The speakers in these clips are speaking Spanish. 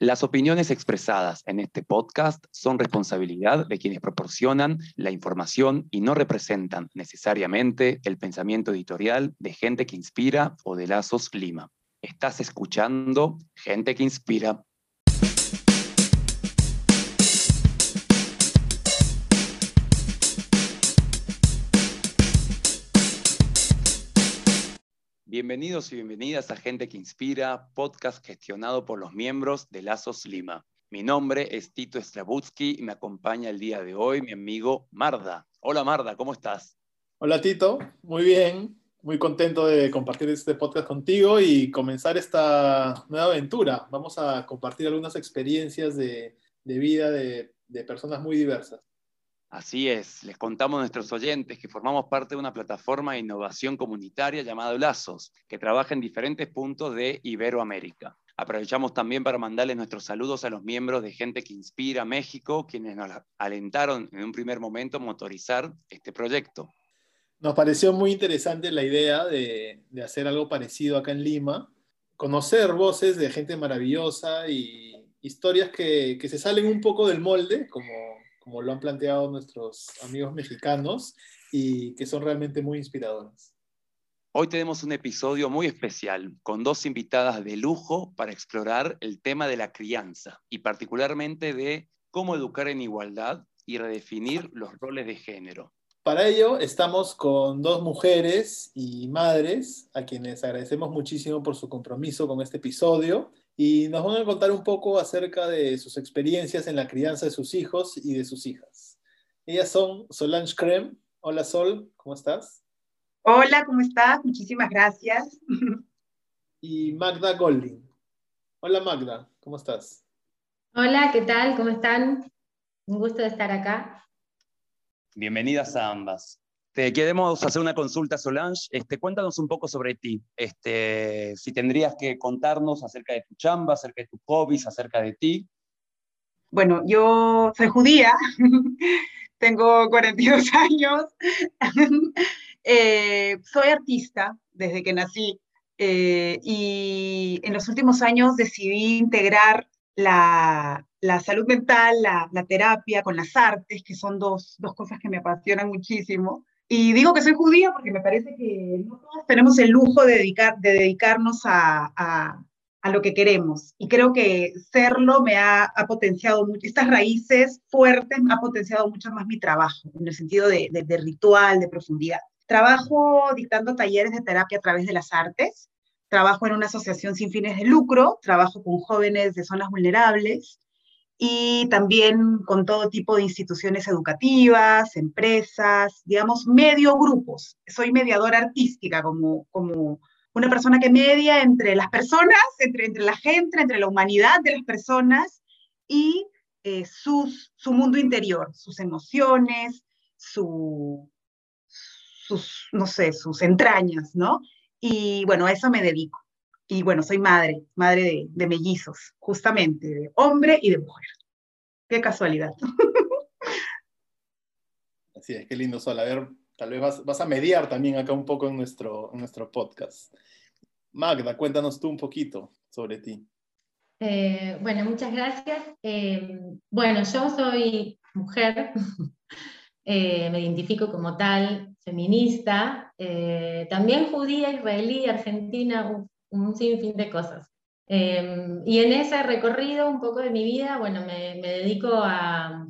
Las opiniones expresadas en este podcast son responsabilidad de quienes proporcionan la información y no representan necesariamente el pensamiento editorial de gente que inspira o de Lazos Lima. Estás escuchando Gente que Inspira. Bienvenidos y bienvenidas a Gente que Inspira, podcast gestionado por los miembros de Lazos Lima. Mi nombre es Tito Strabutsky y me acompaña el día de hoy mi amigo Marda. Hola Marda, ¿cómo estás? Hola Tito, muy bien, muy contento de compartir este podcast contigo y comenzar esta nueva aventura. Vamos a compartir algunas experiencias de, vida de personas muy diversas. Así es, les contamos a nuestros oyentes que formamos parte de una plataforma de innovación comunitaria llamada Lazos, que trabaja en diferentes puntos de Iberoamérica. Aprovechamos también para mandarles nuestros saludos a los miembros de Gente que Inspira México, quienes nos alentaron en un primer momento a motorizar este proyecto. Nos pareció muy interesante la idea de, hacer algo parecido acá en Lima, conocer voces de gente maravillosa y historias que, que se salen un poco del molde, como como lo han planteado nuestros amigos mexicanos y que son realmente muy inspiradoras. Hoy tenemos un episodio muy especial con dos invitadas de lujo para explorar el tema de la crianza y particularmente de cómo educar en igualdad y redefinir los roles de género. Para ello estamos con dos mujeres y madres a quienes agradecemos muchísimo por su compromiso con este episodio y nos van a contar un poco acerca de sus experiencias en la crianza de sus hijos y de sus hijas. Ellas son Solange Krem. Hola Sol, ¿cómo estás? Hola, ¿cómo estás? Muchísimas gracias. Y Magda Golding. Hola Magda, ¿cómo estás? Hola, ¿qué tal? ¿Cómo están? Un gusto de estar acá. Bienvenidas a ambas. Te queremos hacer una consulta, Solange. Este, cuéntanos un poco sobre ti. Este, si tendrías que contarnos acerca de tu chamba, acerca de tus hobbies, acerca de ti. Bueno, yo soy judía, tengo 42 años, eh, soy artista desde que nací eh, y en los últimos años decidí integrar la, salud mental, la, terapia con las artes, que son dos, dos cosas que me apasionan muchísimo. Y digo que soy judía porque me parece que no todos tenemos el lujo de, dedicar, de dedicarnos a, a, a, lo que queremos. Y creo que serlo me ha, ha, potenciado mucho, estas raíces fuertes ha potenciado mucho más mi trabajo, en el sentido de, de, de ritual, de profundidad. Trabajo dictando talleres de terapia a través de las artes, trabajo en una asociación sin fines de lucro, trabajo con jóvenes de zonas vulnerables, y también con todo tipo de instituciones educativas, empresas, digamos, medio grupos. Soy mediadora artística, como, como una persona que media entre las personas, entre, entre la gente, entre la humanidad de las personas y eh, sus, su mundo interior, sus emociones, su, sus, no sé, sus entrañas, ¿no? Y bueno, a eso me dedico. Y bueno, soy madre, madre de, mellizos, justamente, de hombre y de mujer. Qué casualidad. Así es, qué lindo, Sol. A ver, tal vez vas, a mediar también acá un poco en nuestro, en nuestro podcast. Magda, cuéntanos tú un poquito sobre ti. Eh, bueno, muchas gracias. Eh, bueno, yo soy mujer, eh, me identifico como tal, feminista, también judía, israelí, argentina, un sinfín de cosas. Em, y en ese recorrido un poco de mi vida, bueno, me, dedico a,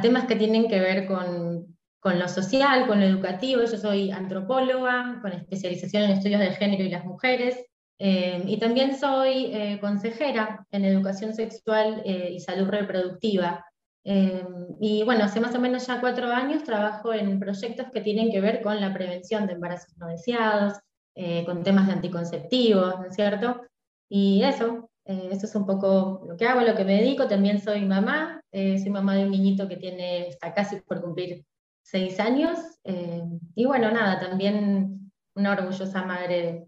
temas que tienen que ver con, lo social, con lo educativo. Yo soy antropóloga con especialización en estudios de género y las mujeres. Em, y también soy eh, consejera en educación sexual eh, y salud reproductiva. Em, y bueno, hace más o menos ya cuatro años trabajo en proyectos que tienen que ver con la prevención de embarazos no deseados, eh, con temas de anticonceptivos, ¿no es cierto? Y eso, eh, eso es un poco lo que hago, lo que me dedico. También soy mamá, eh, soy mamá de un niñito que tiene, está casi por cumplir seis años. y bueno, nada, también una orgullosa madre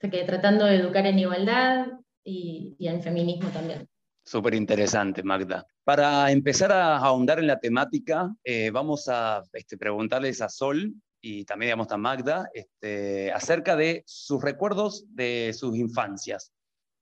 que tratando de educar en igualdad y, y en feminismo también. Súper interesante, Magda. Para empezar a ahondar en la temática, vamos a este, preguntarles a Sol y también digamos a Magda, este, acerca de sus recuerdos de sus infancias.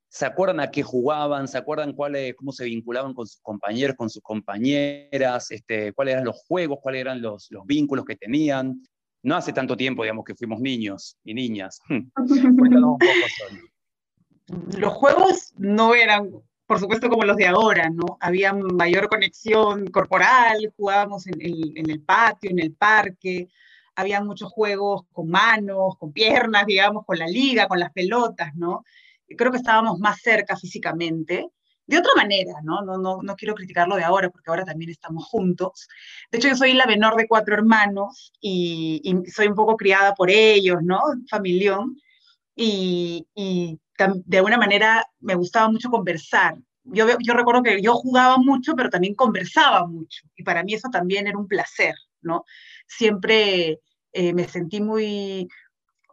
¿Se acuerdan a qué jugaban? ¿Se acuerdan cómo se vinculaban con sus compañeros, con sus compañeras? Este, ¿Cuáles eran los juegos? ¿Cuáles eran los, los vínculos que tenían? No hace tanto tiempo, digamos, que fuimos niños y niñas. Los juegos no eran, por supuesto, como los de ahora, ¿no? Había mayor conexión corporal, jugábamos en en el patio, en el parque, había muchos juegos con manos, con piernas, digamos, con la liga, con las pelotas, ¿no? creo que estábamos más cerca físicamente, de otra manera, ¿no? No, no, no quiero criticarlo de ahora, porque ahora también estamos juntos. De hecho, yo soy la menor de cuatro hermanos y, soy un poco criada por ellos, ¿no? Familión. Y, y de alguna manera me gustaba mucho conversar. Yo, yo recuerdo que yo jugaba mucho, pero también conversaba mucho. Y para mí eso también era un placer, ¿no? Siempre eh, me sentí muy,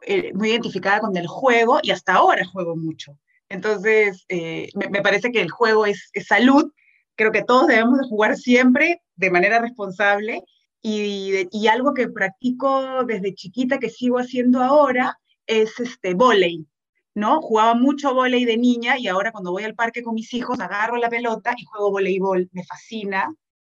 eh, muy identificada con el juego y hasta ahora juego mucho. Entonces, eh, me, parece que el juego es, salud. Creo que todos debemos de jugar siempre de manera responsable y, y, algo que practico desde chiquita que sigo haciendo ahora es este volei, ¿no? Jugaba mucho volei de niña y ahora cuando voy al parque con mis hijos agarro la pelota y juego voleibol. Me fascina.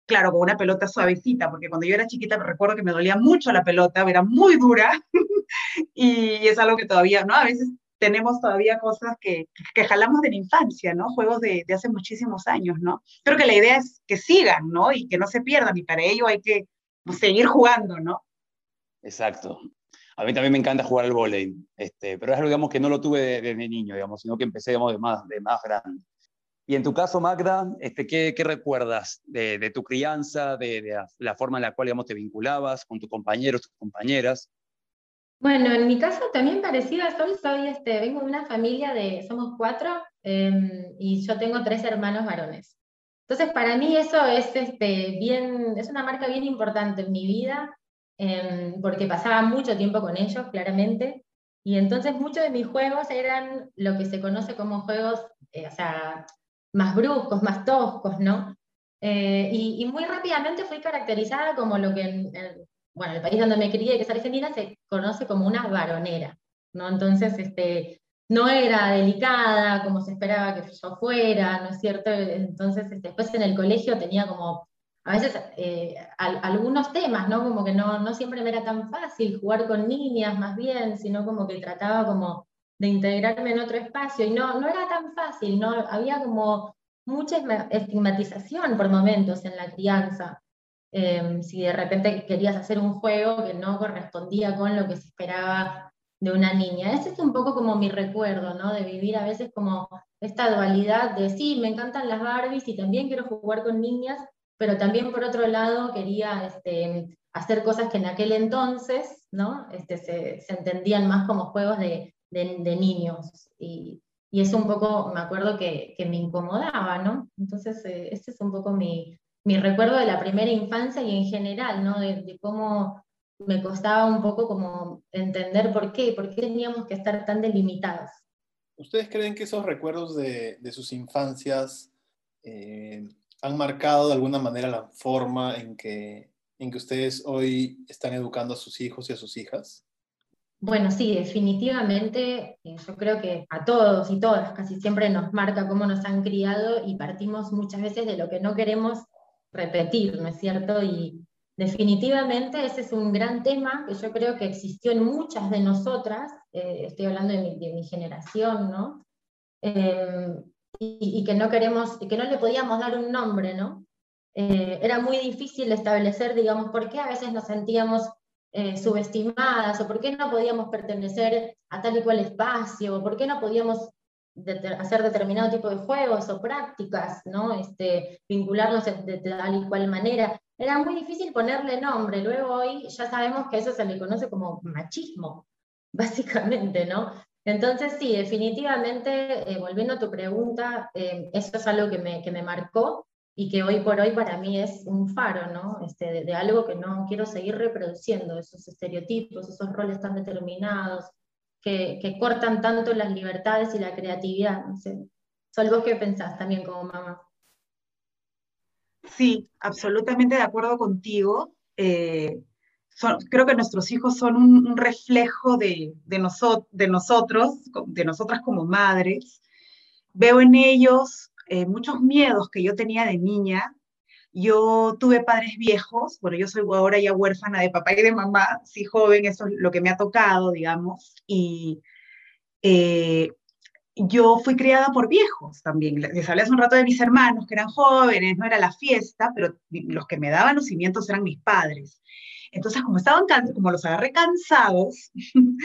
Claro, con una pelota suavecita, porque cuando yo era chiquita recuerdo que me dolía mucho la pelota, era muy dura y es algo que todavía, ¿no? A veces tenemos todavía cosas que, que jalamos de la infancia, ¿no? Juegos de, de, hace muchísimos años, ¿no? Creo que la idea es que sigan, ¿no? Y que no se pierdan, y para ello hay que pues, seguir jugando, ¿no? Exacto. A mí también me encanta jugar al vóley, este, pero es algo, digamos, que no lo tuve desde de, niño, digamos, sino que empecé, digamos, de más, de más grande. Y en tu caso, Magda, este, ¿qué, qué recuerdas de, de, tu crianza, de, de, la forma en la cual, digamos, te vinculabas con tus compañeros, tus compañeras? Bueno, en mi caso también parecido a Sol, soy, este, vengo de una familia de, somos cuatro, em, y yo tengo tres hermanos varones. Entonces, para mí eso es, este, bien, es una marca bien importante en mi vida, em, porque pasaba mucho tiempo con ellos, claramente, y entonces muchos de mis juegos eran lo que se conoce como juegos, eh, o sea, más bruscos, más toscos, ¿no? Eh, y, muy rápidamente fui caracterizada como lo que en, bueno, el país donde me crié, que es Argentina, se conoce como una varonera, ¿no? Entonces, este, no era delicada como se esperaba que yo fuera, ¿no es cierto? Entonces, este, después en el colegio tenía como, a veces, eh, algunos temas, ¿no? Como que no, no siempre me era tan fácil jugar con niñas, más bien, sino como que trataba como de integrarme en otro espacio, y no, no era tan fácil, ¿no? Había como mucha estigmatización por momentos en la crianza. Em, si de repente querías hacer un juego que no correspondía con lo que se esperaba de una niña. Ese es un poco como mi recuerdo, ¿no? De vivir a veces como esta dualidad de sí, me encantan las Barbies y también quiero jugar con niñas, pero también por otro lado quería este, hacer cosas que en aquel entonces, ¿no? Este, se, se entendían más como juegos de, de, niños. Y, y, un poco, me acuerdo que, que me incomodaba, ¿no? Entonces, ese es un poco mi, mi recuerdo de la primera infancia y en general, ¿no? De, cómo me costaba un poco como entender por qué, por qué teníamos que estar tan delimitados. ¿Ustedes creen que esos recuerdos de, de sus infancias eh, han marcado de alguna manera la forma en que, en que ustedes hoy están educando a sus hijos y a sus hijas? Bueno, sí, definitivamente, eh, yo creo que a todos y todas casi siempre nos marca cómo nos han criado y partimos muchas veces de lo que no queremos repetir, ¿no es cierto? Y definitivamente ese es un gran tema que yo creo que existió en muchas de nosotras, eh, estoy hablando de mi, generación, ¿no? Em, y, que no queremos, y que no le podíamos dar un nombre, ¿no? Eh, era muy difícil establecer, digamos, por qué a veces nos sentíamos eh, subestimadas, o por qué no podíamos pertenecer a tal y cual espacio, o por qué no podíamos hacer determinado tipo de juegos o prácticas, ¿no? Este, vincularlos de, tal y cual manera. Era muy difícil ponerle nombre. Luego hoy ya sabemos que eso se le conoce como machismo, básicamente, ¿no? Entonces sí, definitivamente, eh, volviendo a tu pregunta, eh, eso es algo que me, que me marcó y que hoy por hoy para mí es un faro, ¿no? Este, de, algo que no quiero seguir reproduciendo, esos estereotipos, esos roles tan determinados, que, cortan tanto las libertades y la creatividad. No sé. Sol, ¿vos qué pensás también como mamá? Sí, absolutamente de acuerdo contigo. Eh, creo que nuestros hijos son un, reflejo de, de nosotros, de nosotras como madres. veo en ellos eh, muchos miedos que yo tenía de niña. Yo tuve padres viejos, bueno, yo soy ahora ya huérfana de papá y de mamá, sí joven, eso es lo que me ha tocado, digamos, y eh, yo fui criada por viejos también. Les hablé hace un rato de mis hermanos, que eran jóvenes, no era la fiesta, pero los que me daban los cimientos eran mis padres. Entonces, como estaban como los agarré cansados,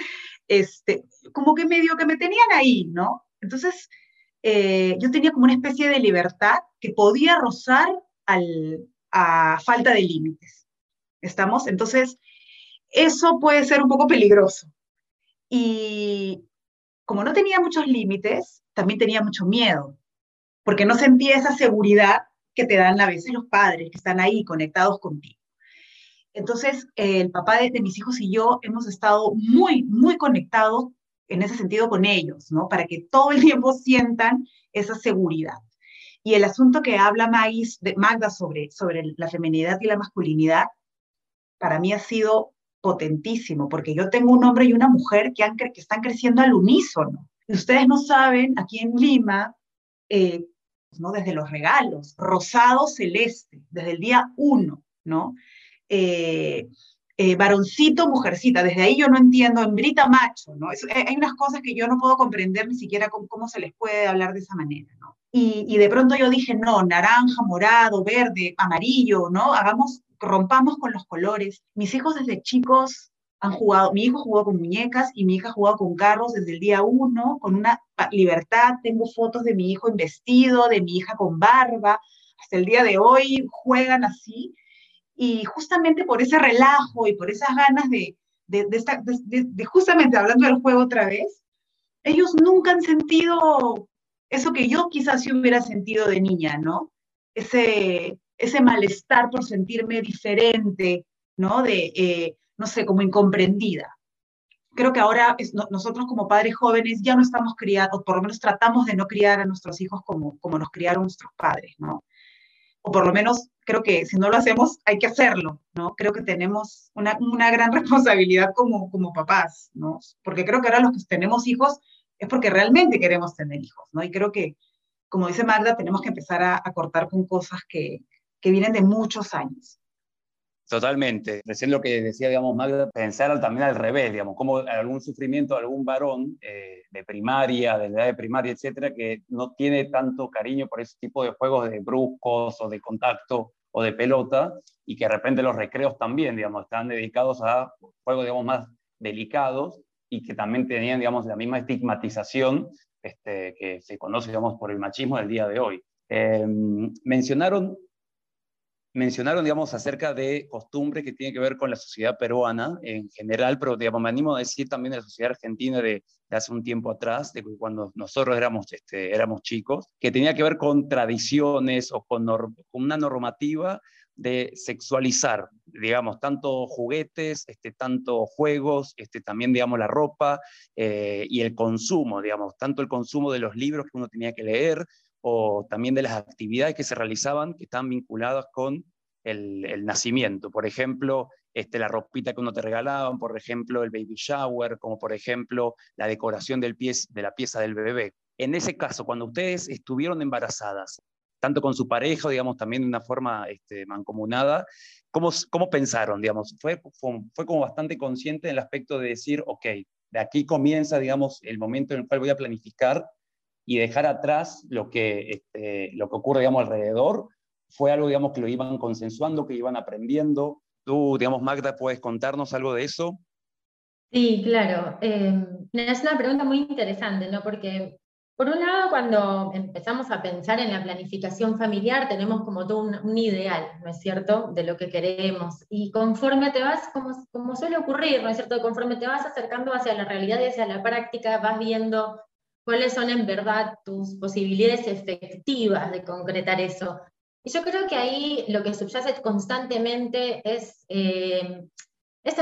este, como que medio que me tenían ahí, ¿no? Entonces, eh, yo tenía como una especie de libertad que podía rozar al, a falta de límites. ¿Estamos? Entonces, eso puede ser un poco peligroso. Y como no tenía muchos límites, también tenía mucho miedo, porque no sentía esa seguridad que te dan a veces los padres que están ahí conectados contigo. Entonces, el papá de, mis hijos y yo hemos estado muy, muy conectados en ese sentido con ellos, ¿no? Para que todo el tiempo sientan esa seguridad. Y el asunto que habla Magda sobre, sobre la feminidad y la masculinidad, para mí ha sido potentísimo, porque yo tengo un hombre y una mujer que están creciendo al unísono. Y ustedes no saben, aquí en Lima, eh, ¿no? desde los regalos, rosado celeste, desde el día uno, ¿no? Eh, eh, varoncito, mujercita, desde ahí yo no entiendo, hembrita, macho, ¿no? hay unas cosas que yo no puedo comprender ni siquiera cómo, cómo se les puede hablar de esa manera, ¿no? Y, de pronto yo dije, no, naranja, morado, verde, amarillo, ¿no? Hagamos rompamos con los colores. Mis hijos desde chicos han jugado, mi hijo jugó con muñecas y mi hija jugó con carros desde el día uno, con una libertad. Tengo fotos de mi hijo en vestido, de mi hija con barba. Hasta el día de hoy juegan así. Y justamente por ese relajo y por esas ganas de, justamente hablando del juego otra vez, ellos nunca han sentido eso que yo quizás sí hubiera sentido de niña, ¿no? Ese, ese malestar por sentirme diferente, ¿no? De, eh, no sé, como incomprendida. Creo que ahora nosotros como padres jóvenes ya no estamos criados, por lo menos tratamos de no criar a nuestros hijos como, como nos criaron nuestros padres, ¿no? O por lo menos creo que si no lo hacemos hay que hacerlo, ¿no? Creo que tenemos una, una gran responsabilidad como, como papás, ¿no? Porque creo que ahora los que tenemos hijos es porque realmente queremos tener hijos, ¿no? Y creo que, como dice Magda, tenemos que empezar a, a cortar con cosas que, que vienen de muchos años. Totalmente. Recién lo que decía, digamos, Magda, pensar también al revés, digamos, como algún sufrimiento de algún varón eh, de primaria, de edad de primaria, etcétera, que no tiene tanto cariño por ese tipo de juegos de bruscos o de contacto o de pelota, y que de repente los recreos también, digamos, están dedicados a juegos, digamos, más delicados y que también tenían, digamos, la misma estigmatización este, que se conoce, digamos, por el machismo del día de hoy. Eh, mencionaron mencionaron, digamos, acerca de costumbres que tienen que ver con la sociedad peruana en general, pero, digamos, me animo a decir también de la sociedad argentina de, hace un tiempo atrás, de cuando nosotros éramos, este, éramos chicos, que tenía que ver con tradiciones o con, una normativa de sexualizar, digamos, tanto juguetes, este, tanto juegos, este, también, digamos, la ropa eh, y el consumo, digamos, tanto el consumo de los libros que uno tenía que leer, o también de las actividades que se realizaban que están vinculadas con el, nacimiento. Por ejemplo, este, la ropita que uno te regalaban, por ejemplo, el baby shower, como por ejemplo la decoración del pie, de la pieza del bebé. En ese caso, cuando ustedes estuvieron embarazadas, tanto con su pareja, digamos, también de una forma este, mancomunada, ¿cómo, ¿cómo pensaron? Digamos? ¿Fue, fue, fue como bastante consciente en el aspecto de decir, ok, de aquí comienza, digamos, el momento en el cual voy a planificar y dejar atrás lo que, este, lo que ocurre, digamos, alrededor, fue algo, digamos, que lo iban consensuando, que iban aprendiendo. Tú, digamos, Magda, ¿puedes contarnos algo de eso? Sí, claro. Eh, es una pregunta muy interesante, ¿no? Porque, por un lado, cuando empezamos a pensar en la planificación familiar, tenemos como todo un, ideal, ¿no es cierto?, de lo que queremos. Y conforme te vas, como, como suele ocurrir, ¿no es cierto?, conforme te vas acercando hacia la realidad y hacia la práctica, vas viendo cuáles son en verdad tus posibilidades efectivas de concretar eso. Y yo creo que ahí lo que subyace constantemente es eh,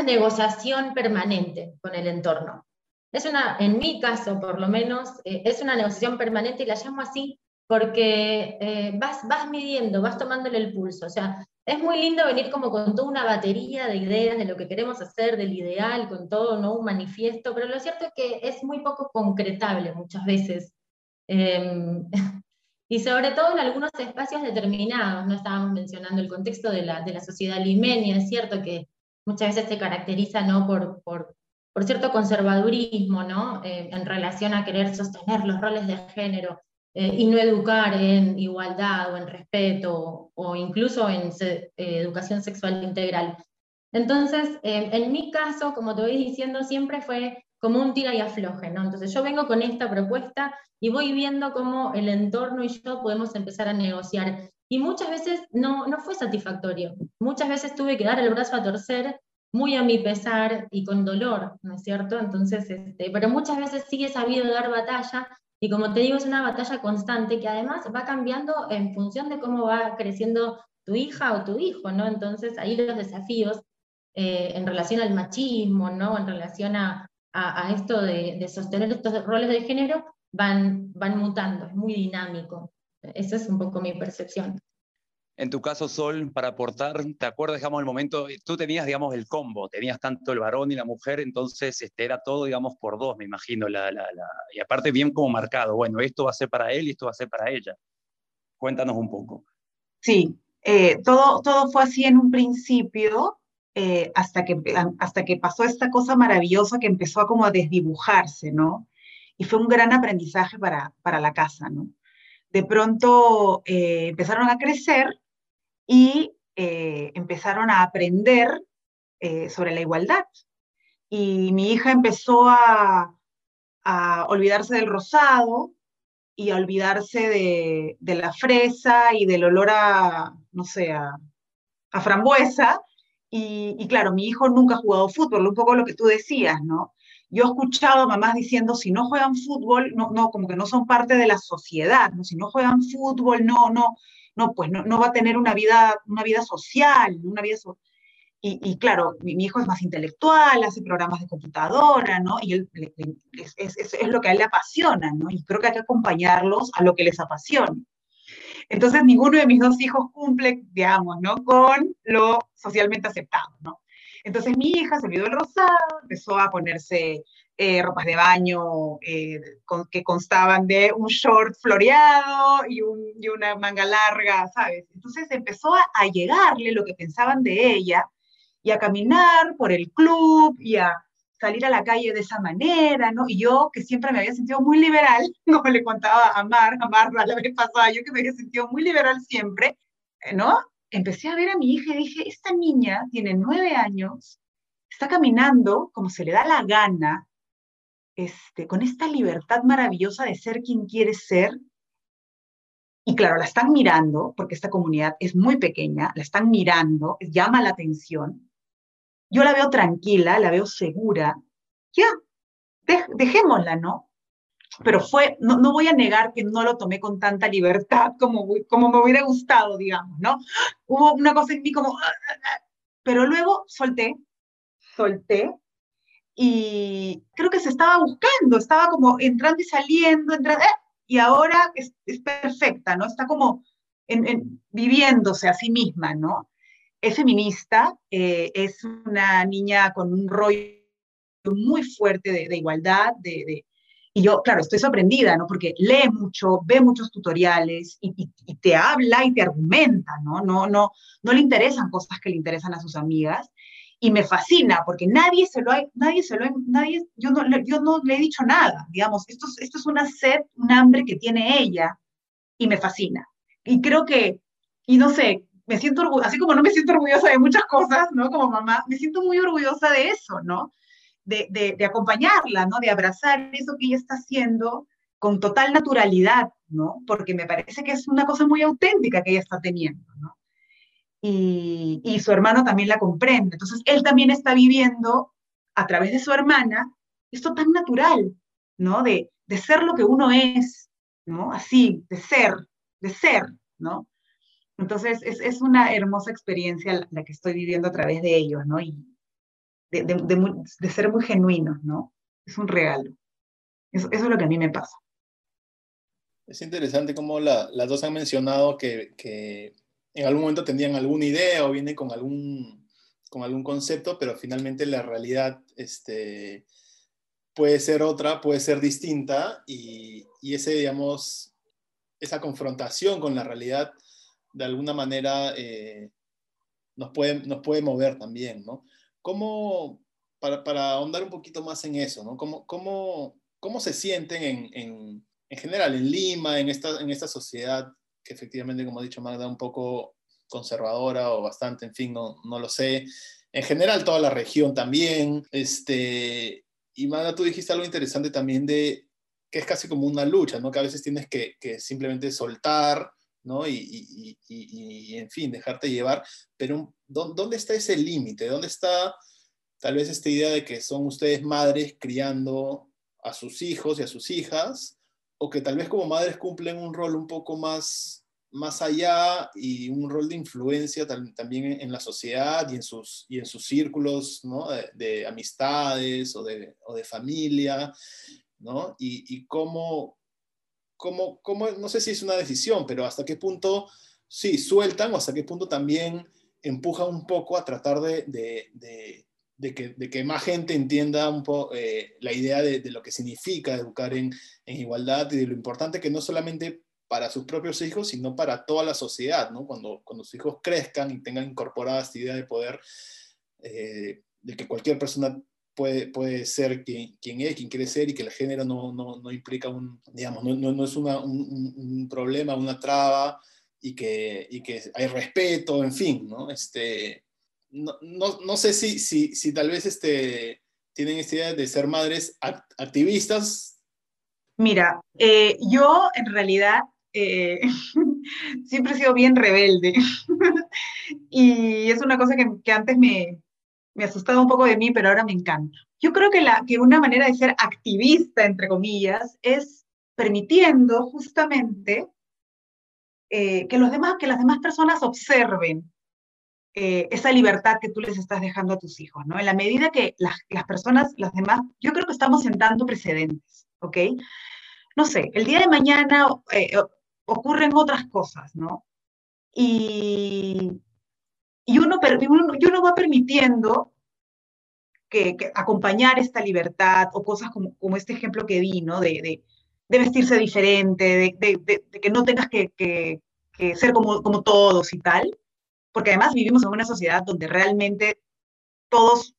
negociación permanente con el entorno. Es una, en mi caso por lo menos, eh, es una negociación permanente y la llamo así porque eh, vas, vas midiendo, vas tomándole el pulso. O sea, es muy lindo venir como con toda una batería de ideas de lo que queremos hacer, del ideal, con todo, ¿no? Un manifiesto, pero lo cierto es que es muy poco concretable muchas veces Em, y sobre todo en algunos espacios determinados, no estábamos mencionando el contexto de la, de la sociedad limeña, es cierto que muchas veces se caracteriza ¿no? por, por, por cierto conservadurismo ¿no? Eh, en relación a querer sostener los roles de género eh, y no educar en igualdad o en respeto o incluso en eh, educación sexual integral. Entonces, en mi caso, como te voy diciendo, siempre fue como un tira y afloje, ¿no? Entonces yo vengo con esta propuesta y voy viendo cómo el entorno y yo podemos empezar a negociar. Y muchas veces no, no fue satisfactorio. Muchas veces tuve que dar el brazo a torcer muy a mi pesar y con dolor, ¿no es cierto? Entonces, este, pero muchas veces sí he sabido dar batalla y como te digo, es una batalla constante que además va cambiando en función de cómo va creciendo tu hija o tu hijo, ¿no? Entonces ahí los desafíos eh, en relación al machismo, ¿no? En relación a, a, esto de, sostener estos roles de género van, van mutando, es muy dinámico. Esa es un poco mi percepción. En tu caso, Sol, para aportar, ¿te acuerdas, digamos, el momento, tú tenías, digamos, el combo, tenías tanto el varón y la mujer, entonces este, era todo, digamos, por dos, me imagino, la, la, y aparte bien como marcado, bueno, esto va a ser para él y esto va a ser para ella. Cuéntanos un poco. Sí, eh, todo, todo fue así en un principio, eh, hasta, que, hasta que pasó esta cosa maravillosa que empezó a como a desdibujarse, ¿no? Y fue un gran aprendizaje para, para la casa, ¿no? De pronto eh, empezaron a crecer y eh, empezaron a aprender sobre la igualdad. Y mi hija empezó a, a olvidarse del rosado y a olvidarse de, de, la fresa y del olor a, no sé, a, a frambuesa, y, claro, mi hijo nunca ha jugado fútbol, un poco lo que tú decías, ¿no? Yo he escuchado a mamás diciendo, si no juegan fútbol, no, no, como que no son parte de la sociedad, ¿no? Si no juegan fútbol, no, no, no, pues no, no va a tener una vida, una vida social, una vida y, claro, mi, hijo es más intelectual, hace programas de computadora, ¿no? Y él, es, lo que a él le apasiona, ¿no? Y creo que hay que acompañarlos a lo que les apasiona. Entonces, ninguno de mis dos hijos cumple, digamos, ¿no? Con lo socialmente aceptado, ¿no? Entonces, mi hija se olvidó el rosado, empezó a ponerse eh, ropas de baño eh, que constaban de un short floreado y, una manga larga, ¿sabes? Entonces empezó a, a llegarle lo que pensaban de ella y a caminar por el club y a salir a la calle de esa manera, ¿no? Y yo, que siempre me había sentido muy liberal, como le contaba a Mar, a Mar la vez pasada, yo que me había sentido muy liberal siempre, ¿no? Empecé a ver a mi hija y dije, esta niña tiene nueve años, está caminando como se le da la gana, este, con esta libertad maravillosa de ser quien quiere ser. Y claro, la están mirando, porque esta comunidad es muy pequeña, la están mirando, llama la atención yo la veo tranquila, la veo segura, ya, dejémosla, ¿no? Pero fue, no, no, voy a negar que no lo tomé con tanta libertad como, como me hubiera gustado, digamos, ¿no? Hubo una cosa en mí como, ah, ah, ah", pero luego solté, solté, y creo que se estaba buscando, estaba como entrando y saliendo, entrando, ¡eh! y ahora es, es, perfecta, ¿no? Está como en, viviéndose a sí misma, ¿no? es feminista, eh, es una niña con un rollo muy fuerte de, igualdad, de, y yo, claro, estoy sorprendida, ¿no? Porque lee mucho, ve muchos tutoriales y, te habla y te argumenta, ¿no? No, no, no le interesan cosas que le interesan a sus amigas. Y me fascina porque nadie se lo ha, nadie se lo nadie, yo no, yo no le he dicho nada, digamos, esto, esto es una sed, un hambre que tiene ella y me fascina. Y creo que, y no sé, me siento orgullosa, así como no me siento orgullosa de muchas cosas, ¿no? Como mamá, me siento muy orgullosa de eso, ¿no? De, de, acompañarla, ¿no? De abrazar eso que ella está haciendo con total naturalidad, ¿no? Porque me parece que es una cosa muy auténtica que ella está teniendo, ¿no? Y, y su hermano también la comprende. Entonces, él también está viviendo a través de su hermana esto tan natural, ¿no? De, de ser lo que uno es, ¿no? Así, de ser, de ser, ¿no? Entonces, es, una hermosa experiencia la que estoy viviendo a través de ellos, ¿no? Y de, ser muy genuinos, ¿no? Es un regalo. Eso, es lo que a mí me pasa. Es interesante cómo las dos han mencionado que, en algún momento tendrían alguna idea o vienen con algún, con algún concepto, pero finalmente la realidad este, puede ser otra, puede ser distinta y, y ese, digamos, esa confrontación con la realidad de alguna manera eh, nos, puede, nos puede mover también, ¿no? ¿Cómo, para, para ahondar un poquito más en eso, ¿no? ¿Cómo, cómo, cómo se sienten en, en, en, general en Lima, en esta, en esta sociedad que efectivamente, como ha dicho Magda, un poco conservadora o bastante, en fin, no, no lo sé. En general, toda la región también. Este, y Magda, tú dijiste algo interesante también de que es casi como una lucha, ¿no? Que a veces tienes que, que simplemente soltar, ¿no? Y, y, y, y, en fin, dejarte llevar. Pero ¿dónde está ese límite? ¿Dónde está tal vez esta idea de que son ustedes madres criando a sus hijos y a sus hijas? O que tal vez como madres cumplen un rol un poco más más allá y un rol de influencia también en la sociedad y en sus, y en sus círculos ¿no? de, amistades o de, o de, familia, ¿no? Y, y cómo, cómo, cómo, no sé si es una decisión, pero hasta qué punto sí sueltan o hasta qué punto también empujan un poco a tratar de, que, de, que, más gente entienda un poco eh, la idea de, lo que significa educar en, en, igualdad y de lo importante que no solamente para sus propios hijos, sino para toda la sociedad, ¿no? Cuando, cuando sus hijos crezcan y tengan incorporada esta idea de poder, eh, de que cualquier persona puede, puede ser quien, quien, es, quien quiere ser y que el género no, no, no implica un, digamos, no, no, no es una, un, un, problema, una traba y que, y que hay respeto, en fin, ¿no? Este, no, no, no sé si, si, si, tal vez este, tienen esta idea de ser madres activistas. Mira, eh, yo en realidad eh, siempre he sido bien rebelde. y es una cosa que, que antes me, me, asustaba un poco de mí, pero ahora me encanta. Yo creo que, la, que una manera de ser activista, entre comillas, es permitiendo justamente eh, que, los demás, que las demás personas observen eh, esa libertad que tú les estás dejando a tus hijos, ¿no? En la medida que las, personas, las demás, yo creo que estamos sentando precedentes, ¿ok? No sé, el día de mañana eh, ocurren otras cosas, ¿no? Y, y, uno, va permitiendo que, acompañar esta libertad o cosas como, como este ejemplo que vi, ¿no? De, de, de vestirse diferente, de, de, que no tengas que, que, que ser como, como todos y tal, porque además vivimos en una sociedad donde realmente todos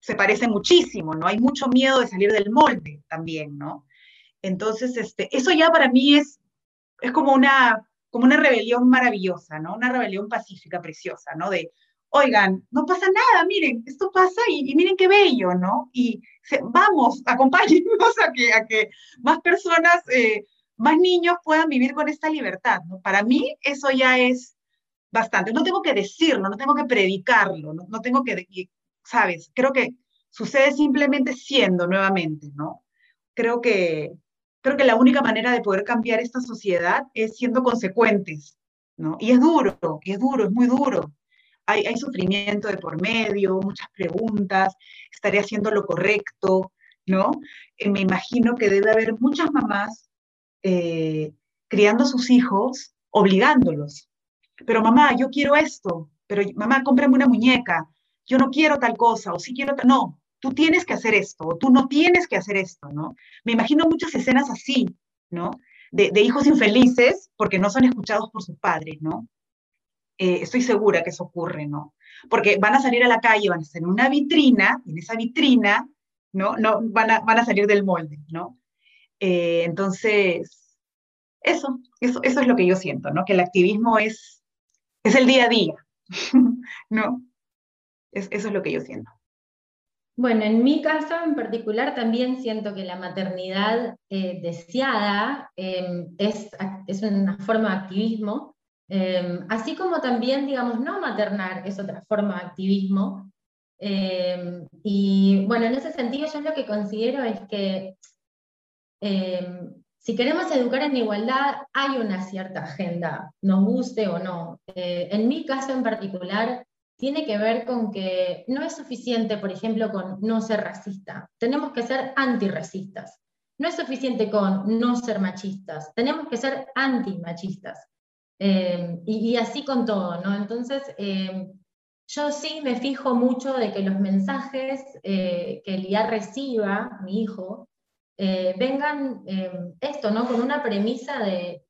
se parecen muchísimo, ¿no? Hay mucho miedo de salir del molde también, ¿no? Entonces, este, eso ya para mí es es como una, como una rebelión maravillosa, ¿no? Una rebelión pacífica, preciosa, ¿no? De, oigan, no pasa nada, miren, esto pasa y, y miren qué bello, ¿no? Y se, vamos, acompáñenos a que, a que más personas, eh, más niños puedan vivir con esta libertad, ¿no? Para mí eso ya es bastante. No tengo que decirlo, no tengo que predicarlo, no, no tengo que, ¿sabes? Creo que sucede simplemente siendo nuevamente, ¿no? Creo que, creo que la única manera de poder cambiar esta sociedad es siendo consecuentes, ¿no? Y es duro, y es duro, es muy duro. Hay, sufrimiento de por medio, muchas preguntas, estaré haciendo lo correcto, ¿no? Eh, me imagino que debe haber muchas mamás eh, criando a sus hijos, obligándolos. Pero mamá, yo quiero esto, pero mamá, cómprame una muñeca, yo no quiero tal cosa, o sí quiero tal, no, tú tienes que hacer esto, o tú no tienes que hacer esto, ¿no? Me imagino muchas escenas así, ¿no? De, hijos infelices porque no son escuchados por sus padres, ¿no? Eh, estoy segura que eso ocurre, ¿no? Porque van a salir a la calle, van a estar en una vitrina, en esa vitrina, ¿no? no van, a, van a salir del molde, ¿no? Eh, entonces, eso, eso, eso es lo que yo siento, ¿no? Que el activismo es, es el día a día, ¿no? Es, eso es lo que yo siento. Bueno, en mi caso en particular también siento que la maternidad eh, deseada eh, es, es, una forma de activismo, eh, así como también, digamos, no maternar es otra forma de activismo. Eh, y bueno, en ese sentido yo lo que considero es que si queremos educar en igualdad hay una cierta agenda, nos guste o no. en mi caso en particular, tiene que ver con que no es suficiente, por ejemplo, con no ser racista. Tenemos que ser antirracistas. No es suficiente con no ser machistas. Tenemos que ser antimachistas. Eh, y, así con todo, ¿no? Entonces, eh, yo sí me fijo mucho de que los mensajes eh, que el IA reciba, mi hijo, eh, vengan esto, ¿no? Con una premisa de,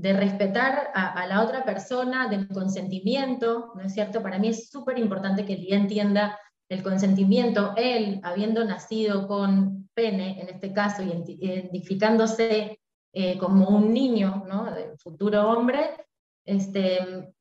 respetar a, la otra persona, del consentimiento, ¿no es cierto? Para mí es súper importante que el IA entienda el consentimiento, él habiendo nacido con pene, en este caso, identificándose eh, como un niño, ¿no? futuro hombre, este,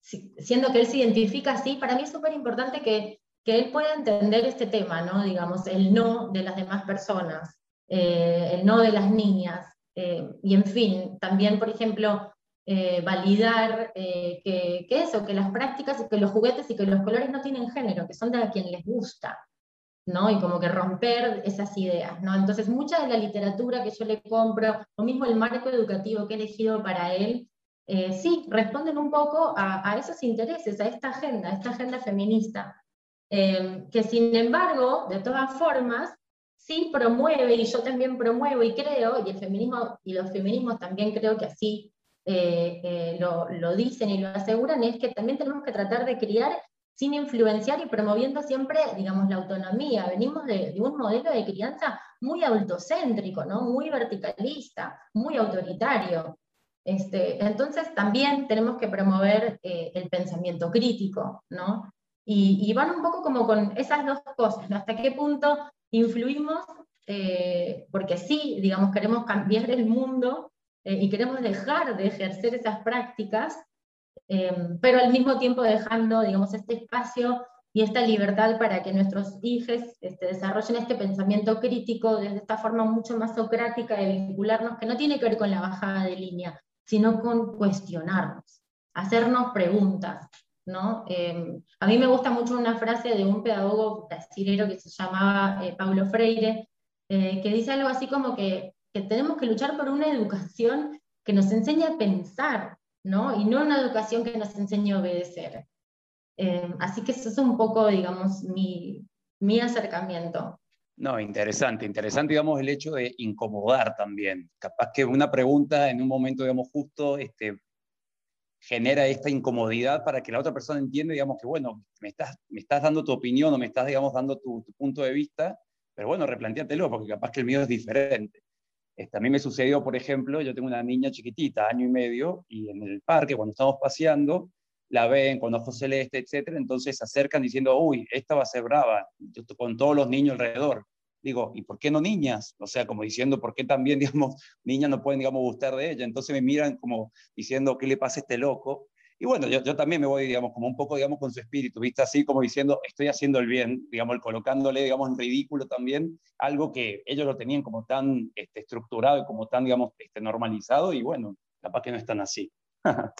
siendo que él se identifica así, para mí es súper importante que, que, él pueda entender este tema, ¿no? digamos, el no de las demás personas, eh, el no de las niñas, eh, y en fin, también, por ejemplo, eh, validar eh, que, eso, que las prácticas, que los juguetes y que los colores no tienen género, que son de a quien les gusta, ¿no? Y como que romper esas ideas, ¿no? Entonces, mucha de la literatura que yo le compro, o mismo el marco educativo que he elegido para él, sí, responden un poco a, a, esos intereses, a esta agenda, a esta agenda feminista, que sin embargo, de todas formas, sí promueve, y yo también promuevo y creo, y el feminismo y los feminismos también creo que así eh, eh, lo, dicen y lo aseguran, es que también tenemos que tratar de criar sin influenciar y promoviendo siempre, digamos, la autonomía. Venimos de, un modelo de crianza muy autocéntrico, ¿no? muy verticalista, muy autoritario. Este, entonces también tenemos que promover eh, el pensamiento crítico, ¿no? Y, van un poco como con esas dos cosas. Hasta qué punto influimos, porque sí, digamos, queremos cambiar el mundo, eh, y queremos dejar de ejercer esas prácticas, eh, pero al mismo tiempo dejando, digamos, este espacio y esta libertad para que nuestros hijos este, desarrollen este pensamiento crítico desde esta forma mucho más socrática de vincularnos, que no tiene que ver con la bajada de línea, sino con cuestionarnos, hacernos preguntas. ¿No? Eh, a mí me gusta mucho una frase de un pedagogo brasilero que se llamaba Paulo Freire, que dice algo así como que que tenemos que luchar por una educación que nos enseñe a pensar, ¿no? Y no una educación que nos enseñe a obedecer. Eh, así que eso es un poco, digamos, mi, mi acercamiento. No, interesante, interesante, digamos, el hecho de incomodar también. Capaz que una pregunta en un momento, digamos, justo, este, genera esta incomodidad para que la otra persona entienda, digamos, que, bueno, me estás, me estás dando tu opinión o me estás, digamos, dando tu, tu punto de vista, pero bueno, replantéatelo, porque capaz que el mío es diferente. Este, a mí me sucedió, por ejemplo, yo tengo una niña chiquitita, año y medio, y en el parque, cuando estamos paseando, la ven con ojos celeste, etcétera, entonces se acercan diciendo, uy, esta va a ser brava, con todos los niños alrededor. Digo, ¿y por qué no niñas? O sea, como diciendo, ¿por qué también, digamos, niñas no pueden, digamos, gustar de ella? Entonces me miran como diciendo, ¿qué le pasa a este loco? Y bueno, yo, yo, también me voy, digamos, como un poco, digamos, con su espíritu, ¿viste? Así como diciendo, estoy haciendo el bien, digamos, colocándole, digamos, en ridículo también, algo que ellos lo tenían como tan este, estructurado y como tan, digamos, este, normalizado, y bueno, capaz que no están así.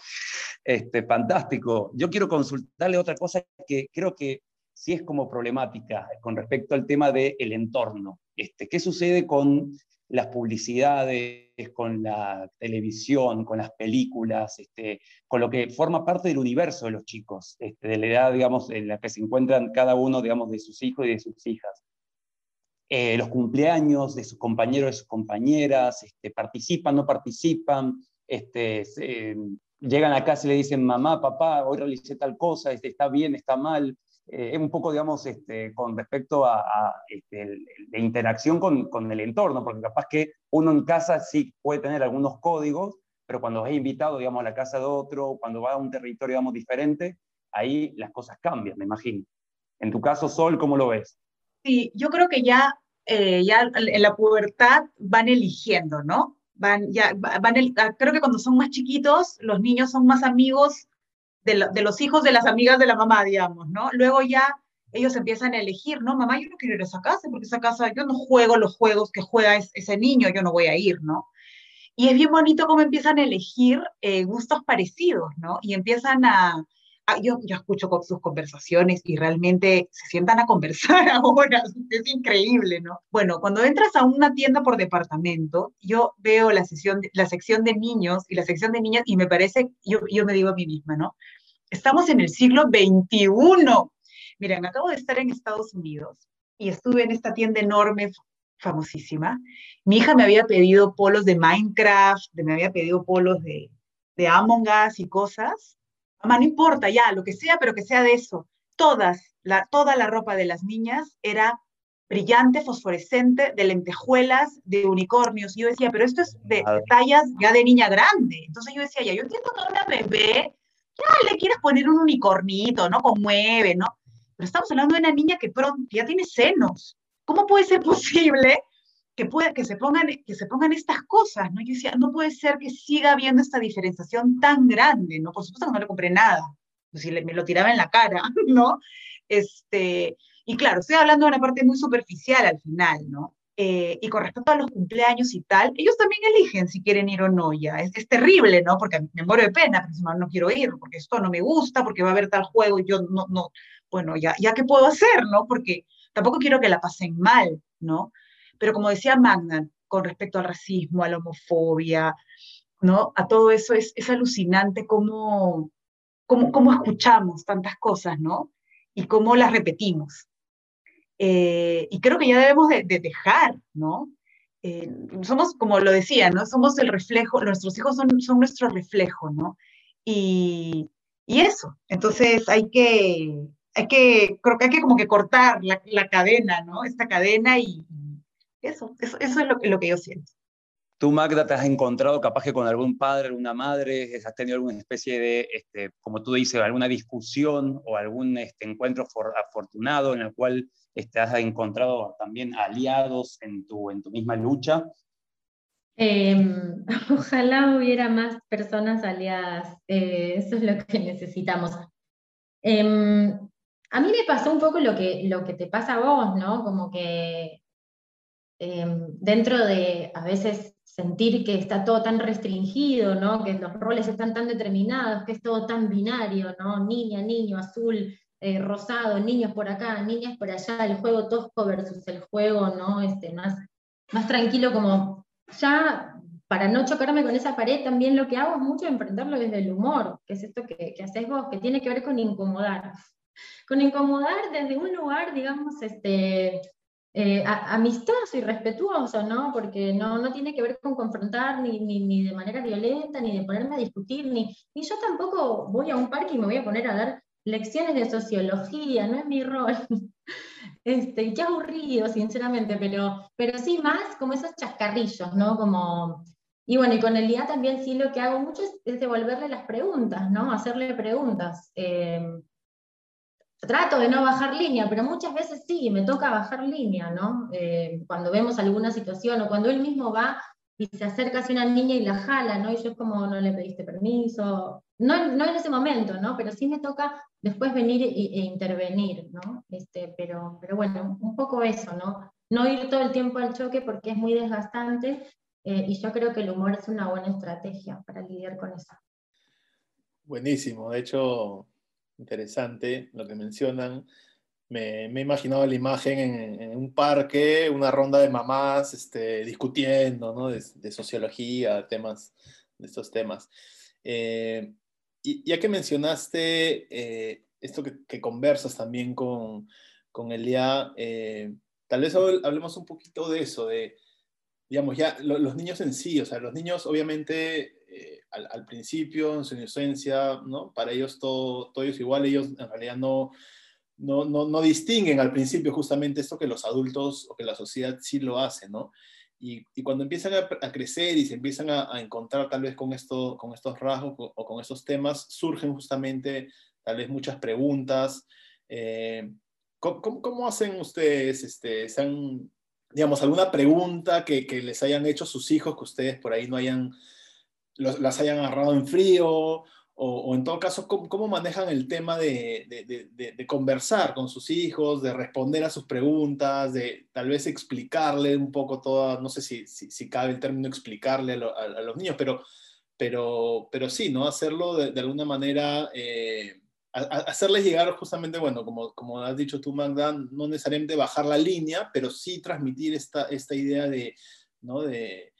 este, fantástico. Yo quiero consultarle otra cosa que creo que sí es como problemática con respecto al tema del el entorno. Este, ¿Qué sucede con las publicidades, con la televisión, con las películas, este, con lo que forma parte del universo de los chicos, este, de la edad, digamos, en la que se encuentran cada uno, digamos, de sus hijos y de sus hijas. Eh, los cumpleaños de sus compañeros, de sus compañeras, este, participan, no participan, este, llegan a casa y le dicen, mamá, papá, hoy realicé tal cosa, este, está bien, está mal, eh, un poco, digamos, este, con respecto a, este, la interacción con, con, el entorno, porque capaz que uno en casa sí puede tener algunos códigos, pero cuando es invitado, digamos, a la casa de otro, cuando va a un territorio, digamos, diferente, ahí las cosas cambian, me imagino. En tu caso, Sol, ¿cómo lo ves? Sí, yo creo que ya, eh, ya en la pubertad van eligiendo, ¿no? Van, ya, van creo que cuando son más chiquitos, los niños son más amigos de, los hijos de las amigas de la mamá, digamos, ¿no? Luego ya ellos empiezan a elegir, no, mamá, yo no quiero ir a esa casa, porque esa casa, yo no juego los juegos que juega ese niño, yo no voy a ir, ¿no? Y es bien bonito cómo empiezan a elegir eh, gustos parecidos, ¿no? Y empiezan a, yo, yo escucho sus conversaciones y realmente se sientan a conversar ahora, es increíble, ¿no? Bueno, cuando entras a una tienda por departamento, yo veo la, sesión, la sección de niños y la sección de niñas y me parece, yo, yo me digo a mí misma, ¿no? Estamos en el siglo XXI. Miren, acabo de estar en Estados Unidos y estuve en esta tienda enorme, famosísima. Mi hija me había pedido polos de Minecraft, me había pedido polos de, de Among Us y cosas mamá, no importa, ya, lo que sea, pero que sea de eso. Todas, la, toda la ropa de las niñas era brillante, fosforescente, de lentejuelas, de unicornios. Y yo decía, pero esto es de, tallas ya de niña grande. Entonces yo decía, ya, yo entiendo que una bebé, ya le quieres poner un unicornito, ¿no? Conmueve, ¿no? Pero estamos hablando de una niña que pronto ya tiene senos. ¿Cómo puede ser posible que, puede, que, se pongan, que se pongan estas cosas? ¿no? Yo decía, no puede ser que siga habiendo esta diferenciación tan grande, ¿no? Por supuesto que no le compré nada. Pues si me lo tiraba en la cara, ¿no? Este, y claro, estoy hablando de una parte muy superficial al final, ¿no? Eh, y con respecto a los cumpleaños y tal, ellos también eligen si quieren ir o no ya. Es, es terrible, ¿no? Porque me muero de pena, porque no quiero ir, porque esto no me gusta, porque va a haber tal juego y yo no, no, bueno, ya, ya qué puedo hacer, ¿no? Porque tampoco quiero que la pasen mal, ¿no? Pero como decía Magna, con respecto al racismo, a la homofobia, ¿no? A todo eso es, es alucinante cómo, cómo, cómo escuchamos tantas cosas, ¿no? Y cómo las repetimos. Eh, y creo que ya debemos de, dejar, ¿no? Eh, somos, como lo decía, ¿no? Somos el reflejo, nuestros hijos son, son nuestro reflejo, ¿no? Y, y eso, entonces hay que, hay que, creo que hay que como que cortar la, la cadena, ¿no? Esta cadena y eso, eso, eso es lo, lo que yo siento. ¿Tú, Magda, te has encontrado capaz que con algún padre, alguna madre, has tenido alguna especie de, este, como tú dices, alguna discusión o algún este, encuentro afortunado en el cual este, has encontrado también aliados en tu, en tu misma lucha? Em, ojalá hubiera más personas aliadas, eh, eso es lo que necesitamos. Em, a mí me pasó un poco lo que, lo que te pasa a vos, ¿no? Como que em, dentro de a veces sentir que está todo tan restringido, ¿no? que los roles están tan determinados, que es todo tan binario, ¿no? niña, niño, azul, eh, rosado, niños por acá, niñas por allá, el juego tosco versus el juego ¿no? este, más, más tranquilo, como ya para no chocarme con esa pared, también lo que hago es mucho enfrentarlo desde el humor, que es esto que, que haces vos, que tiene que ver con incomodar. Con incomodar desde un lugar, digamos, este, eh, amistoso y respetuoso, ¿no? Porque no, no tiene que ver con confrontar ni, ni, de manera violenta, ni de ponerme a discutir, ni, ni yo tampoco voy a un parque y me voy a poner a dar lecciones de sociología, no es mi rol. Este, qué aburrido, sinceramente, pero, pero sí más como esos chascarrillos, ¿no? Como, y bueno, y con el día también sí lo que hago mucho es, devolverle las preguntas, ¿no? Hacerle preguntas. Eh, trato de no bajar línea, pero muchas veces sí, me toca bajar línea, ¿no? Eh, cuando vemos alguna situación o cuando él mismo va y se acerca hacia una niña y la jala, ¿no? Y yo es como, no le pediste permiso, no, no en ese momento, ¿no? Pero sí me toca después venir e, intervenir, ¿no? Este, pero, pero bueno, un poco eso, ¿no? No ir todo el tiempo al choque porque es muy desgastante eh, y yo creo que el humor es una buena estrategia para lidiar con eso. Buenísimo, de hecho, interesante lo que mencionan. Me, he imaginado la imagen en, un parque, una ronda de mamás este, discutiendo ¿no? de, sociología, temas, de estos temas. Eh, y ya que mencionaste eh, esto que, conversas también con, con Elia, eh, tal vez hablemos un poquito de eso, de, digamos, ya los niños en sí, o sea, los niños obviamente al, principio, en su inocencia, ¿no? Para ellos todo, todo igual, ellos en realidad no, no, no, distinguen al principio justamente esto que los adultos o que la sociedad sí lo hace, ¿no? Y, y cuando empiezan a, crecer y se empiezan a, encontrar tal vez con, esto, con estos rasgos o, con estos temas, surgen justamente tal vez muchas preguntas. Eh, ¿cómo, ¿cómo, hacen ustedes? Este, digamos, alguna pregunta que, que, les hayan hecho sus hijos que ustedes por ahí no hayan las hayan agarrado en frío, o, en todo caso, ¿cómo, manejan el tema de, de, conversar con sus hijos, de responder a sus preguntas, de tal vez explicarle un poco toda, no sé si, si, cabe el término explicarle a, los niños, pero, pero, pero sí, ¿no? Hacerlo de, alguna manera, eh, hacerles llegar justamente, bueno, como, como has dicho tú, Magda, no necesariamente bajar la línea, pero sí transmitir esta, esta idea de, ¿no? de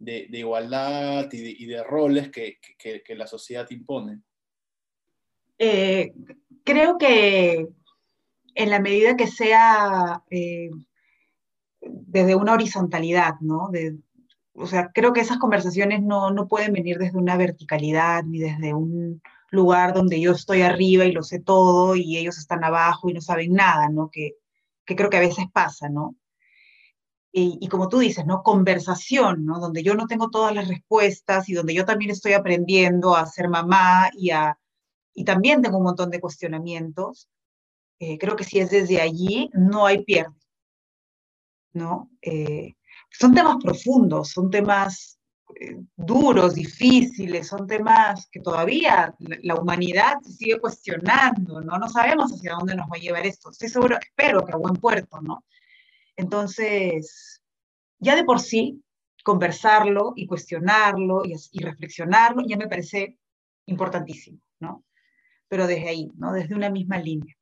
de, igualdad y de, roles que, la sociedad impone? Eh, creo que en la medida que sea eh, desde una horizontalidad, ¿no? o sea, creo que esas conversaciones no, pueden venir desde una verticalidad ni desde un lugar donde yo estoy arriba y lo sé todo y ellos están abajo y no saben nada, ¿no? Que, que creo que a veces pasa, ¿no? Y, y, como tú dices, ¿no? Conversación, ¿no? Donde yo no tengo todas las respuestas y donde yo también estoy aprendiendo a ser mamá y, a, y también tengo un montón de cuestionamientos. Eh, creo que si es desde allí, no hay pierde, ¿no? Eh, son temas profundos, son temas eh, duros, difíciles, son temas que todavía la, humanidad se sigue cuestionando, ¿no? No sabemos hacia dónde nos va a llevar esto. Estoy seguro, espero que a buen puerto, ¿no? Entonces, ya de por sí, conversarlo y cuestionarlo y, y reflexionarlo ya me parece importantísimo, ¿no? Pero desde ahí, ¿no? Desde una misma línea.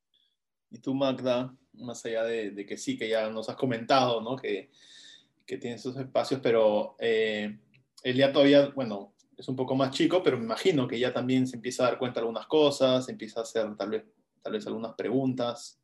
Y tú, Magda, más allá de, de que sí, que ya nos has comentado, ¿no? Que, que tiene sus espacios, pero eh, él ya todavía, bueno, es un poco más chico, pero me imagino que ya también se empieza a dar cuenta de algunas cosas, empieza a hacer tal vez, tal vez algunas preguntas.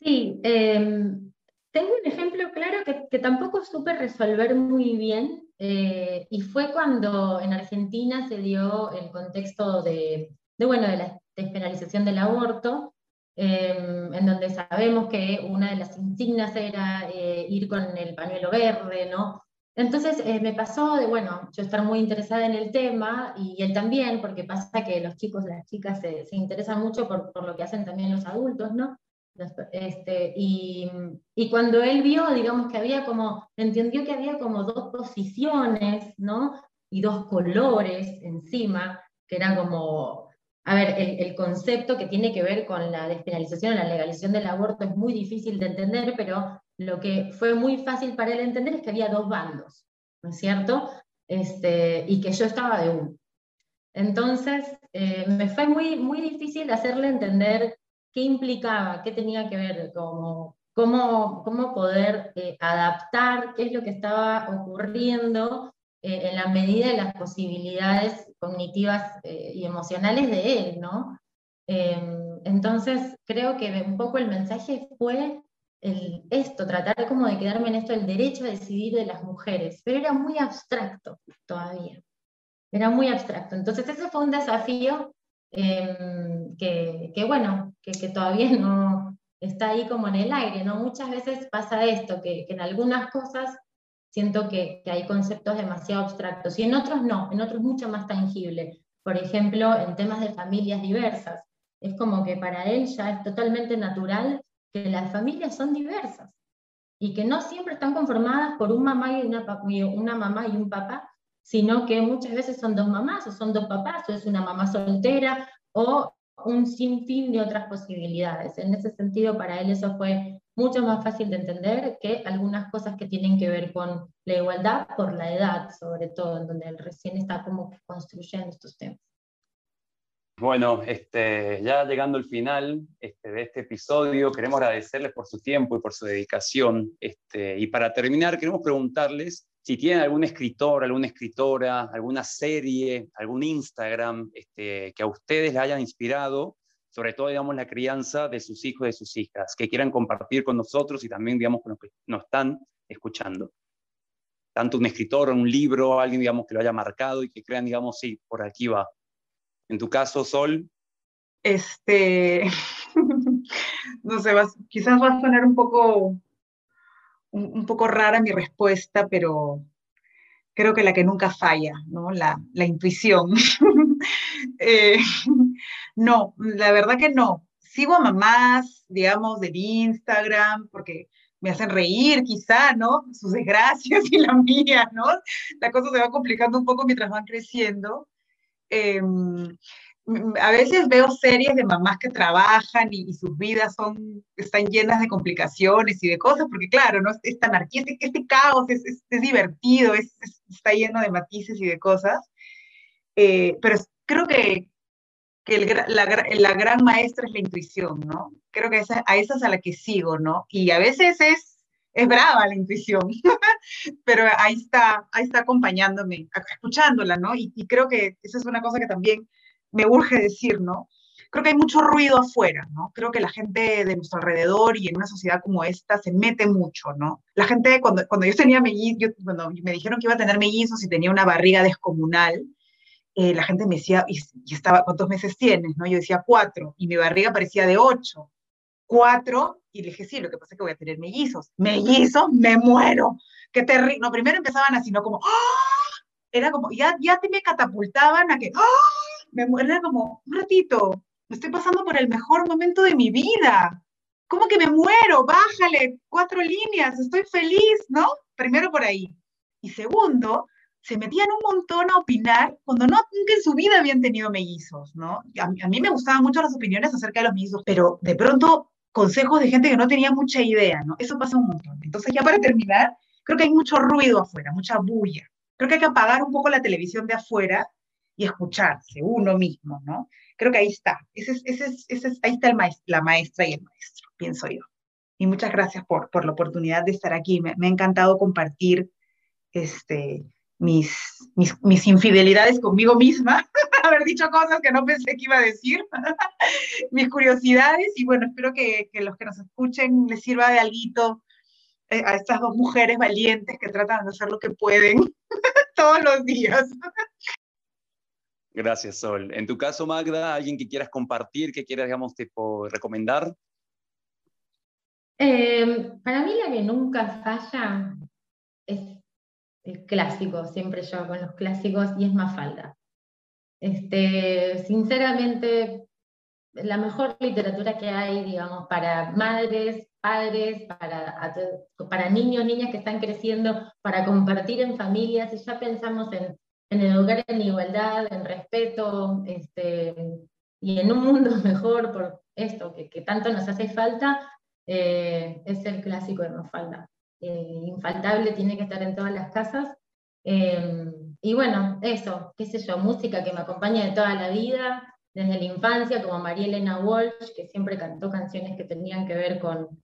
Sí, em, tengo un ejemplo claro que, que, tampoco supe resolver muy bien, eh, y fue cuando en Argentina se dio el contexto de, de bueno, de la despenalización del aborto, Em, en donde sabemos que una de las insignias era eh, ir con el pañuelo verde, ¿no? Entonces eh, me pasó de, bueno, yo estar muy interesada en el tema y él también, porque pasa que los chicos, las chicas se, se interesan mucho por, por, lo que hacen también los adultos, ¿no? Este, y, cuando él vio, digamos que había como, entendió que había como dos posiciones, ¿no? Y dos colores encima, que eran como a ver, el, concepto que tiene que ver con la despenalización o la legalización del aborto es muy difícil de entender, pero lo que fue muy fácil para él entender es que había dos bandos, ¿no es cierto? Este, y que yo estaba de uno. Entonces, eh, me fue muy, muy difícil hacerle entender qué implicaba, qué tenía que ver, cómo, cómo, cómo poder eh, adaptar qué es lo que estaba ocurriendo eh, en la medida de las posibilidades cognitivas eh, y emocionales de él, ¿no? Em, entonces, creo que un poco el mensaje fue esto, tratar como de quedarme en esto, el derecho a decidir de las mujeres, pero era muy abstracto todavía, era muy abstracto. Entonces, ese fue un desafío em, que, bueno, que, todavía no está ahí como en el aire, ¿no? Muchas veces pasa esto, que, que en algunas cosas siento que, hay conceptos demasiado abstractos y en otros no, en otros mucho más tangible. Por ejemplo, en temas de familias diversas. Es como que para él ya es totalmente natural que las familias son diversas y que no siempre están conformadas por un mamá y una, una mamá y un papá, sino que muchas veces son dos mamás o son dos papás o es una mamá soltera o un sinfín de otras posibilidades. En ese sentido, para él eso fue mucho más fácil de entender que algunas cosas que tienen que ver con la igualdad por la edad, sobre todo, en donde él recién está como construyendo estos temas. Bueno, este, ya llegando al final este, de este episodio, queremos agradecerles por su tiempo y por su dedicación. Este, y para terminar, queremos preguntarles si tienen algún escritor, alguna escritora, alguna serie, algún Instagram este, que a ustedes les hayan inspirado sobre todo, digamos, la crianza de sus hijos y de sus hijas, que quieran compartir con nosotros y también, digamos, con los que nos están escuchando. Tanto un escritor, un libro, alguien, digamos, que lo haya marcado y que crean, digamos, sí, por aquí va. En tu caso, Sol. Este, no sé, quizás va a sonar un poco, un, poco rara mi respuesta, pero creo que la que nunca falla, ¿no? La, la intuición. eh, no, la verdad que no. Sigo a mamás, digamos, del Instagram, porque me hacen reír quizá, ¿no? Sus desgracias y la mía, ¿no? La cosa se va complicando un poco mientras van creciendo. Eh, a veces veo series de mamás que trabajan y, y, sus vidas son, están llenas de complicaciones y de cosas, porque claro, ¿no? esta anarquía, este, este caos es, es, es divertido, está lleno de matices y de cosas. Eh, pero creo que, que el, la, la, gran maestra es la intuición, ¿no? Creo que esa, a esa es a la que sigo, ¿no? Y a veces es, es brava la intuición, pero ahí está, ahí está acompañándome, escuchándola, ¿no? Y, y, creo que esa es una cosa que también me urge decir, ¿no? Creo que hay mucho ruido afuera, ¿no? Creo que la gente de nuestro alrededor y en una sociedad como esta se mete mucho, ¿no? La gente, cuando, cuando yo tenía mellizos, cuando me dijeron que iba a tener mellizos y tenía una barriga descomunal, eh, la gente me decía, y, estaba, ¿cuántos meses tienes? ¿no? Yo decía cuatro, y mi barriga parecía de ocho. Cuatro, y le dije, sí, lo que pasa es que voy a tener mellizos. Mellizos, me muero. Qué terrible. No, primero empezaban así, ¿no? Como, ¡ah! Era como, ya, ya te me catapultaban a que, ¡ah! Me era como, un ratito, estoy pasando por el mejor momento de mi vida. ¿Cómo que me muero? Bájale, cuatro líneas, estoy feliz, ¿no? Primero por ahí. Y segundo, se metían un montón a opinar cuando no, nunca en su vida habían tenido mellizos, ¿no? A, a, mí me gustaban mucho las opiniones acerca de los mellizos, pero de pronto consejos de gente que no tenía mucha idea, ¿no? Eso pasa un montón. Entonces, ya para terminar, creo que hay mucho ruido afuera, mucha bulla. Creo que hay que apagar un poco la televisión de afuera y escucharse uno mismo, ¿no? Creo que ahí está. Ese ese ese ahí está el maestro, la maestra y el maestro, pienso yo. Y muchas gracias por, por la oportunidad de estar aquí. Me, me ha encantado compartir este, mis, mis, infidelidades conmigo misma, haber dicho cosas que no pensé que iba a decir, mis curiosidades y bueno, espero que, que, los que nos escuchen les sirva de algo eh, a estas dos mujeres valientes que tratan de hacer lo que pueden todos los días. Gracias, Sol. En tu caso, Magda, ¿alguien que quieras compartir, que quieras, digamos, tipo, recomendar? Eh, para mí la que nunca falla es el clásico, siempre yo con los clásicos, y es Mafalda. Este, sinceramente, la mejor literatura que hay, digamos, para madres, padres, para, para niños, niñas que están creciendo, para compartir en familias, y ya pensamos en, en educar en igualdad, en respeto, este, y en un mundo mejor por esto que, que tanto nos hace falta, eh, es el clásico de Mafalda. Eh, infaltable, tiene que estar en todas las casas. Em, y bueno, eso, qué sé yo, música que me acompaña de toda la vida, desde la infancia, como María Elena Walsh, que siempre cantó canciones que tenían que ver con,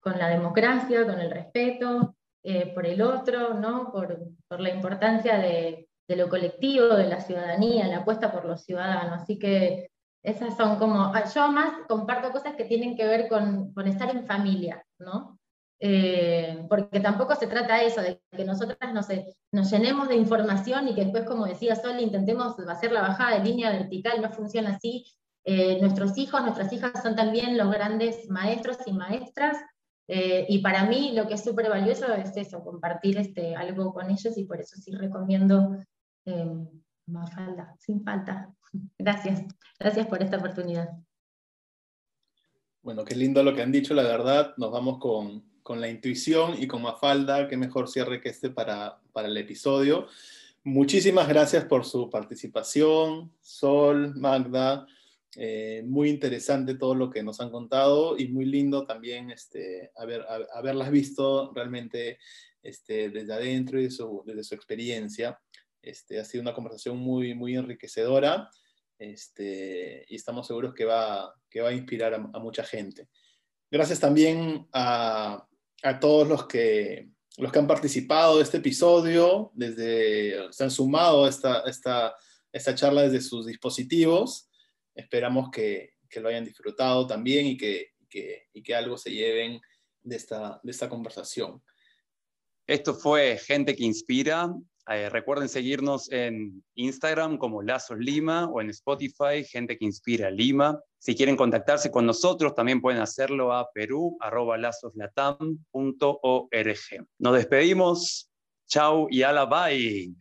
con la democracia, con el respeto eh, por el otro, ¿no? por, por la importancia de, de, lo colectivo, de la ciudadanía, la apuesta por los ciudadanos. Así que esas son como, yo más comparto cosas que tienen que ver con, con estar en familia, ¿no? Eh, porque tampoco se trata eso, de que nosotras nos, nos, llenemos de información y que después, como decía Sol, intentemos hacer la bajada de línea vertical, no funciona así. Eh, nuestros hijos, nuestras hijas son también los grandes maestros y maestras, eh, y para mí lo que es súper valioso es eso, compartir este, algo con ellos, y por eso sí recomiendo más falta, sin falta. Gracias, gracias por esta oportunidad. Bueno, qué lindo lo que han dicho, la verdad. Nos vamos con, con la intuición y con Mafalda, qué mejor cierre que este para, para el episodio. Muchísimas gracias por su participación, Sol, Magda. Eh, muy interesante todo lo que nos han contado y muy lindo también este, haber, haberlas visto realmente este, desde adentro y desde su, experiencia. Este, ha sido una conversación muy, muy enriquecedora este, y estamos seguros que va, que va a inspirar a mucha gente. Gracias también a, a todos los que, los que han participado de este episodio, desde, se han sumado a esta, esta, esta charla desde sus dispositivos. Esperamos que, que lo hayan disfrutado también y que, que, y que algo se lleven de esta, de esta conversación. Esto fue Gente que Inspira. Eh, recuerden seguirnos en Instagram como Lazos Lima o en Spotify, Gente que Inspira Lima. Si quieren contactarse con nosotros, también pueden hacerlo a perú.lazoslatam.org. Nos despedimos. Chau y ala bye.